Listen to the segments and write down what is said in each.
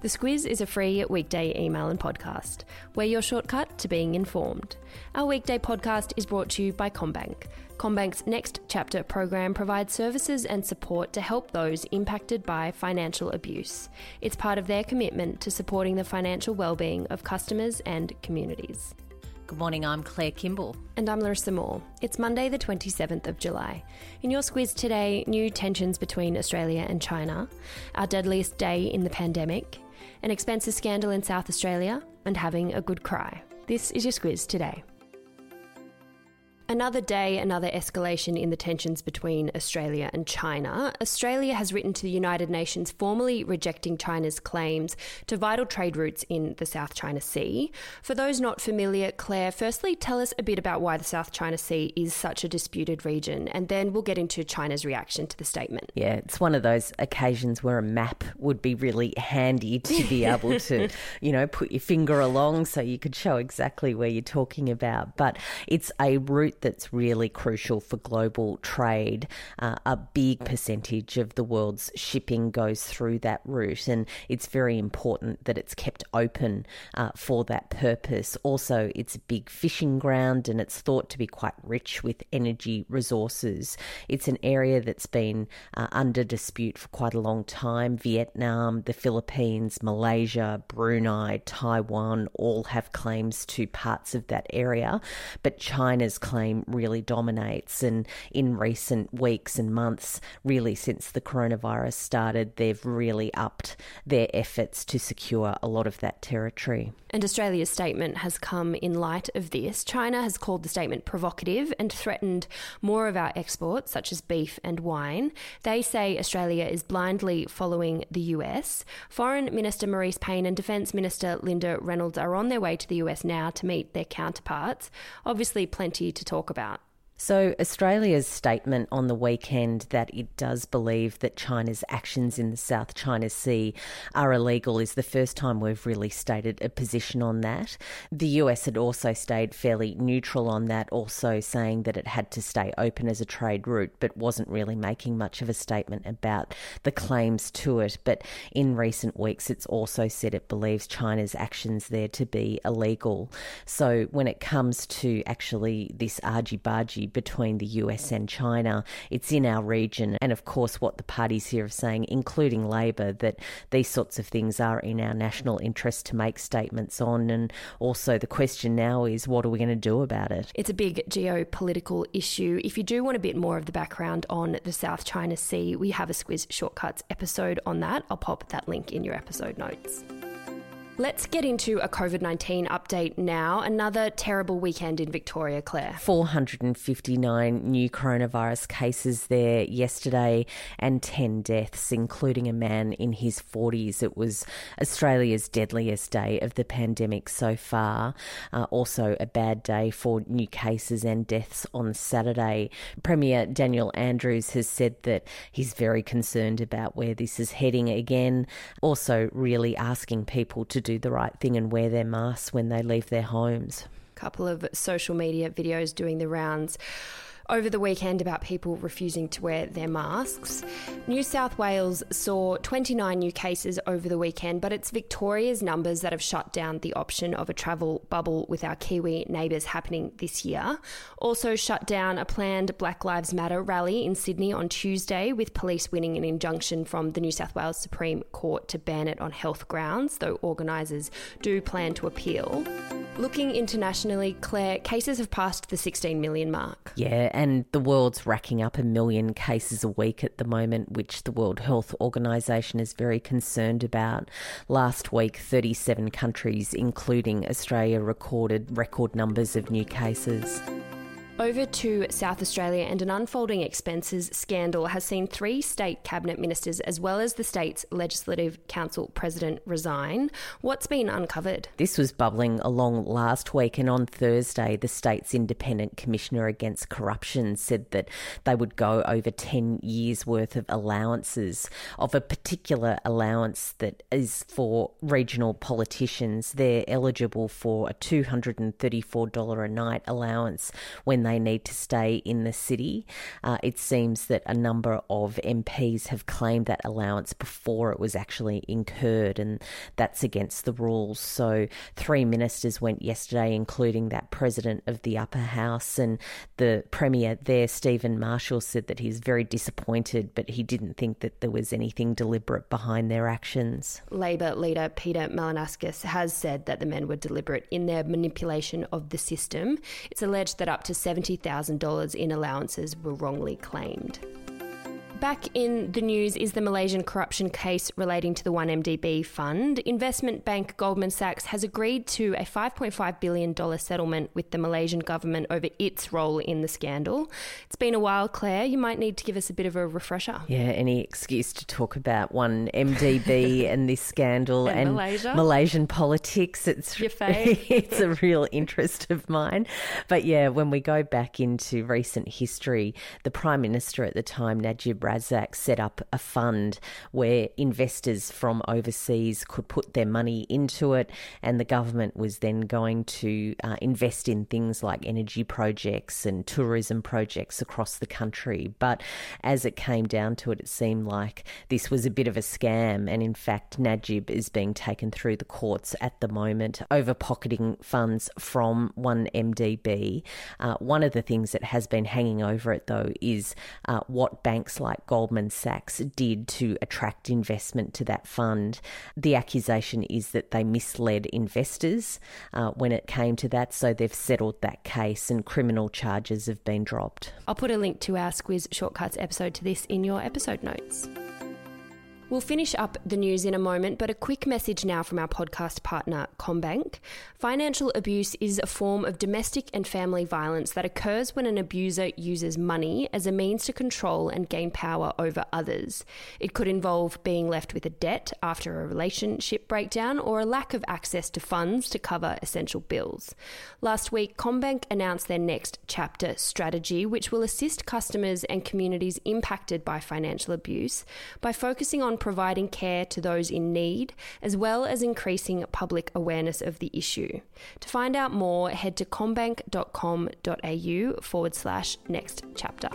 The Squiz is a free weekday email and podcast. We're your shortcut to being informed. Our weekday podcast is brought to you by CommBank. CommBank's Next Chapter program provides services and support to help those impacted by financial abuse. It's part of their commitment to supporting the financial well-being of customers and communities. Good morning, I'm Claire Kimball. And I'm Larissa Moore. It's Monday, the 27th of July. In your squiz today, new tensions between Australia and China, our deadliest day in the pandemic, an expensive scandal in South Australia, and having a good cry. This is your squiz today. Another day, another escalation in the tensions between Australia and China. Australia has written to the United Nations formally rejecting China's claims to vital trade routes in the South China Sea. For those not familiar, Claire, firstly tell us a bit about why the South China Sea is such a disputed region, and then we'll get into China's reaction to the statement. Yeah, it's one of those occasions where a map would be really handy to be able to, you know, put your finger along so you could show exactly where you're talking about. But it's a route that's really crucial for global trade. Uh, a big percentage of the world's shipping goes through that route, and it's very important that it's kept open uh, for that purpose. Also, it's a big fishing ground and it's thought to be quite rich with energy resources. It's an area that's been uh, under dispute for quite a long time. Vietnam, the Philippines, Malaysia, Brunei, Taiwan all have claims to parts of that area, but China's claim really dominates. And in recent weeks and months, really since the coronavirus started, they've really upped their efforts to secure a lot of that territory. And Australia's statement has come in light of this. China has called the statement provocative and threatened more of our exports, such as beef and wine. They say Australia is blindly following the US. Foreign Minister Marise Payne and Defence Minister Linda Reynolds are on their way to the US now to meet their counterparts. Obviously, plenty to talk talk about. So, Australia's statement on the weekend that it does believe that China's actions in the South China Sea are illegal is the first time we've really stated a position on that. The US had also stayed fairly neutral on that, also saying that it had to stay open as a trade route, but wasn't really making much of a statement about the claims to it. But in recent weeks, it's also said it believes China's actions there to be illegal. So, when it comes to actually this argy bargy between the US and China. It's in our region. And of course, what the parties here are saying, including Labor, that these sorts of things are in our national interest to make statements on. And also, the question now is what are we going to do about it? It's a big geopolitical issue. If you do want a bit more of the background on the South China Sea, we have a Squiz Shortcuts episode on that. I'll pop that link in your episode notes. Let's get into a COVID 19 update now. Another terrible weekend in Victoria, Claire. 459 new coronavirus cases there yesterday and 10 deaths, including a man in his 40s. It was Australia's deadliest day of the pandemic so far. Uh, also, a bad day for new cases and deaths on Saturday. Premier Daniel Andrews has said that he's very concerned about where this is heading again. Also, really asking people to do the right thing and wear their masks when they leave their homes. Couple of social media videos doing the rounds over the weekend about people refusing to wear their masks. New South Wales saw 29 new cases over the weekend, but it's Victoria's numbers that have shut down the option of a travel bubble with our Kiwi neighbours happening this year. Also, shut down a planned Black Lives Matter rally in Sydney on Tuesday, with police winning an injunction from the New South Wales Supreme Court to ban it on health grounds, though organisers do plan to appeal. Looking internationally, Claire, cases have passed the 16 million mark. Yeah, and the world's racking up a million cases a week at the moment, which the World Health Organization is very concerned about. Last week, 37 countries, including Australia, recorded record numbers of new cases. Over to South Australia, and an unfolding expenses scandal has seen three state cabinet ministers, as well as the state's Legislative Council president, resign. What's been uncovered? This was bubbling along last week, and on Thursday, the state's Independent Commissioner Against Corruption said that they would go over 10 years' worth of allowances of a particular allowance that is for regional politicians. They're eligible for a $234 a night allowance when they need to stay in the city. Uh, it seems that a number of MPs have claimed that allowance before it was actually incurred, and that's against the rules. So, three ministers went yesterday, including that president of the upper house, and the premier there, Stephen Marshall, said that he's very disappointed, but he didn't think that there was anything deliberate behind their actions. Labor leader Peter Malinauskas has said that the men were deliberate in their manipulation of the system. It's alleged that up to $70,000 in allowances were wrongly claimed. Back in the news is the Malaysian corruption case relating to the 1MDB fund. Investment bank Goldman Sachs has agreed to a $5.5 billion settlement with the Malaysian government over its role in the scandal. It's been a while, Claire. You might need to give us a bit of a refresher. Yeah, any excuse to talk about 1MDB and this scandal and, and Malaysia. Malaysian politics. It's, Your fave. it's a real interest of mine. But yeah, when we go back into recent history, the Prime Minister at the time, Najib Razak set up a fund where investors from overseas could put their money into it, and the government was then going to uh, invest in things like energy projects and tourism projects across the country. But as it came down to it, it seemed like this was a bit of a scam, and in fact, Najib is being taken through the courts at the moment over pocketing funds from 1MDB. Uh, one of the things that has been hanging over it, though, is uh, what banks like Goldman Sachs did to attract investment to that fund. The accusation is that they misled investors uh, when it came to that, so they've settled that case and criminal charges have been dropped. I'll put a link to our Squiz Shortcuts episode to this in your episode notes. We'll finish up the news in a moment, but a quick message now from our podcast partner, CommBank. Financial abuse is a form of domestic and family violence that occurs when an abuser uses money as a means to control and gain power over others. It could involve being left with a debt after a relationship breakdown or a lack of access to funds to cover essential bills. Last week, CommBank announced their next chapter strategy, which will assist customers and communities impacted by financial abuse by focusing on providing care to those in need, as well as increasing public awareness of the issue. To find out more, head to commbank.com.au forward slash next chapter.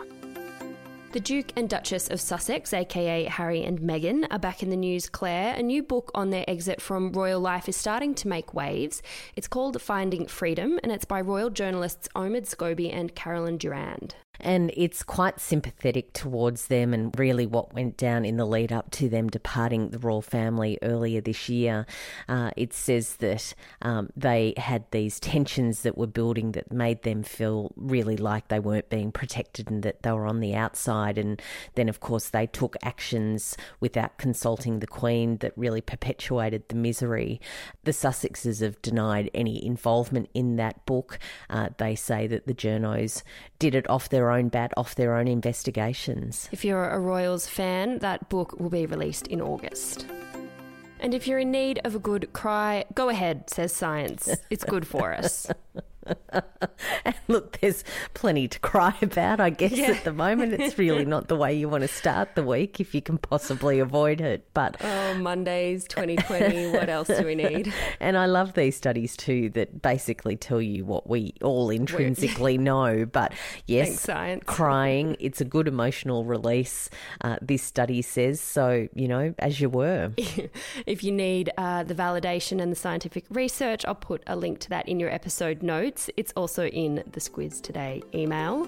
The Duke and Duchess of Sussex, aka Harry and Meghan, are back in the news, Claire. A new book on their exit from royal life is starting to make waves. It's called Finding Freedom, and it's by royal journalists Omid Scobie and Carolyn Durand. And it's quite sympathetic towards them and really what went down in the lead up to them departing the royal family earlier this year. Uh, it says that um, they had these tensions that were building that made them feel really like they weren't being protected and that they were on the outside. And then, of course, they took actions without consulting the Queen that really perpetuated the misery. The Sussexes have denied any involvement in that book. Uh, they say that the journos did it off their own bat, off their own investigations. If you're a Royals fan, that book will be released in August. And if you're in need of a good cry, go ahead, says science. It's good for us. and look, there's plenty to cry about, I guess, Yeah. at the moment. It's really not the way you want to start the week if you can possibly avoid it. But Oh, Mondays 2020. what else do we need? and I love these studies too that basically tell you what we all intrinsically know. But yes, Thanks, crying, it's a good emotional release, uh, this study says. So, you know, as you were. If you need uh, the validation and the scientific research, I'll put a link to that in your episode notes. It's also in the Squiz Today email.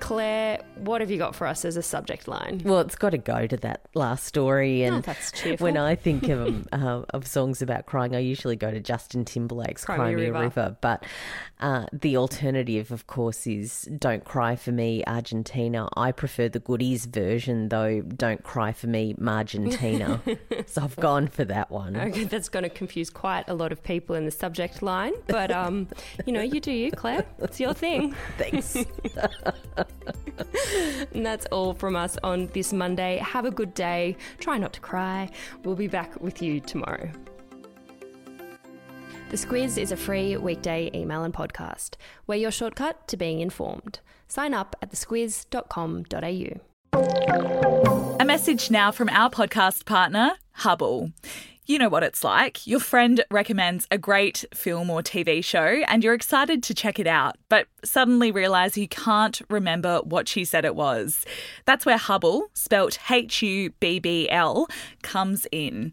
Claire, what have you got for us as a subject line? Well, it's got to go to that last story, and Oh, that's cheerful. when I think of um, uh, of songs about crying, I usually go to Justin Timberlake's Cry "Cry, Me Me a a River. River." But uh, the alternative, of course, is "Don't Cry for Me, Argentina." I prefer the Goodies version, though. "Don't Cry for Me, Margentina." so I've gone for that one. Okay, that's going to confuse quite a lot of people in the subject line, but um, you know, you do you, Claire. It's your thing. Thanks. And that's all from us on this Monday. Have a good day. Try not to cry. We'll be back with you tomorrow. The Squiz is a free weekday email and podcast. We're your shortcut to being informed. Sign up at thesquiz.com.au. A message now from our podcast partner, Hubbl. You know what it's like. Your friend recommends a great film or TV show and you're excited to check it out, but suddenly realise you can't remember what she said it was. That's where Hubbl, spelt H U B B L, comes in.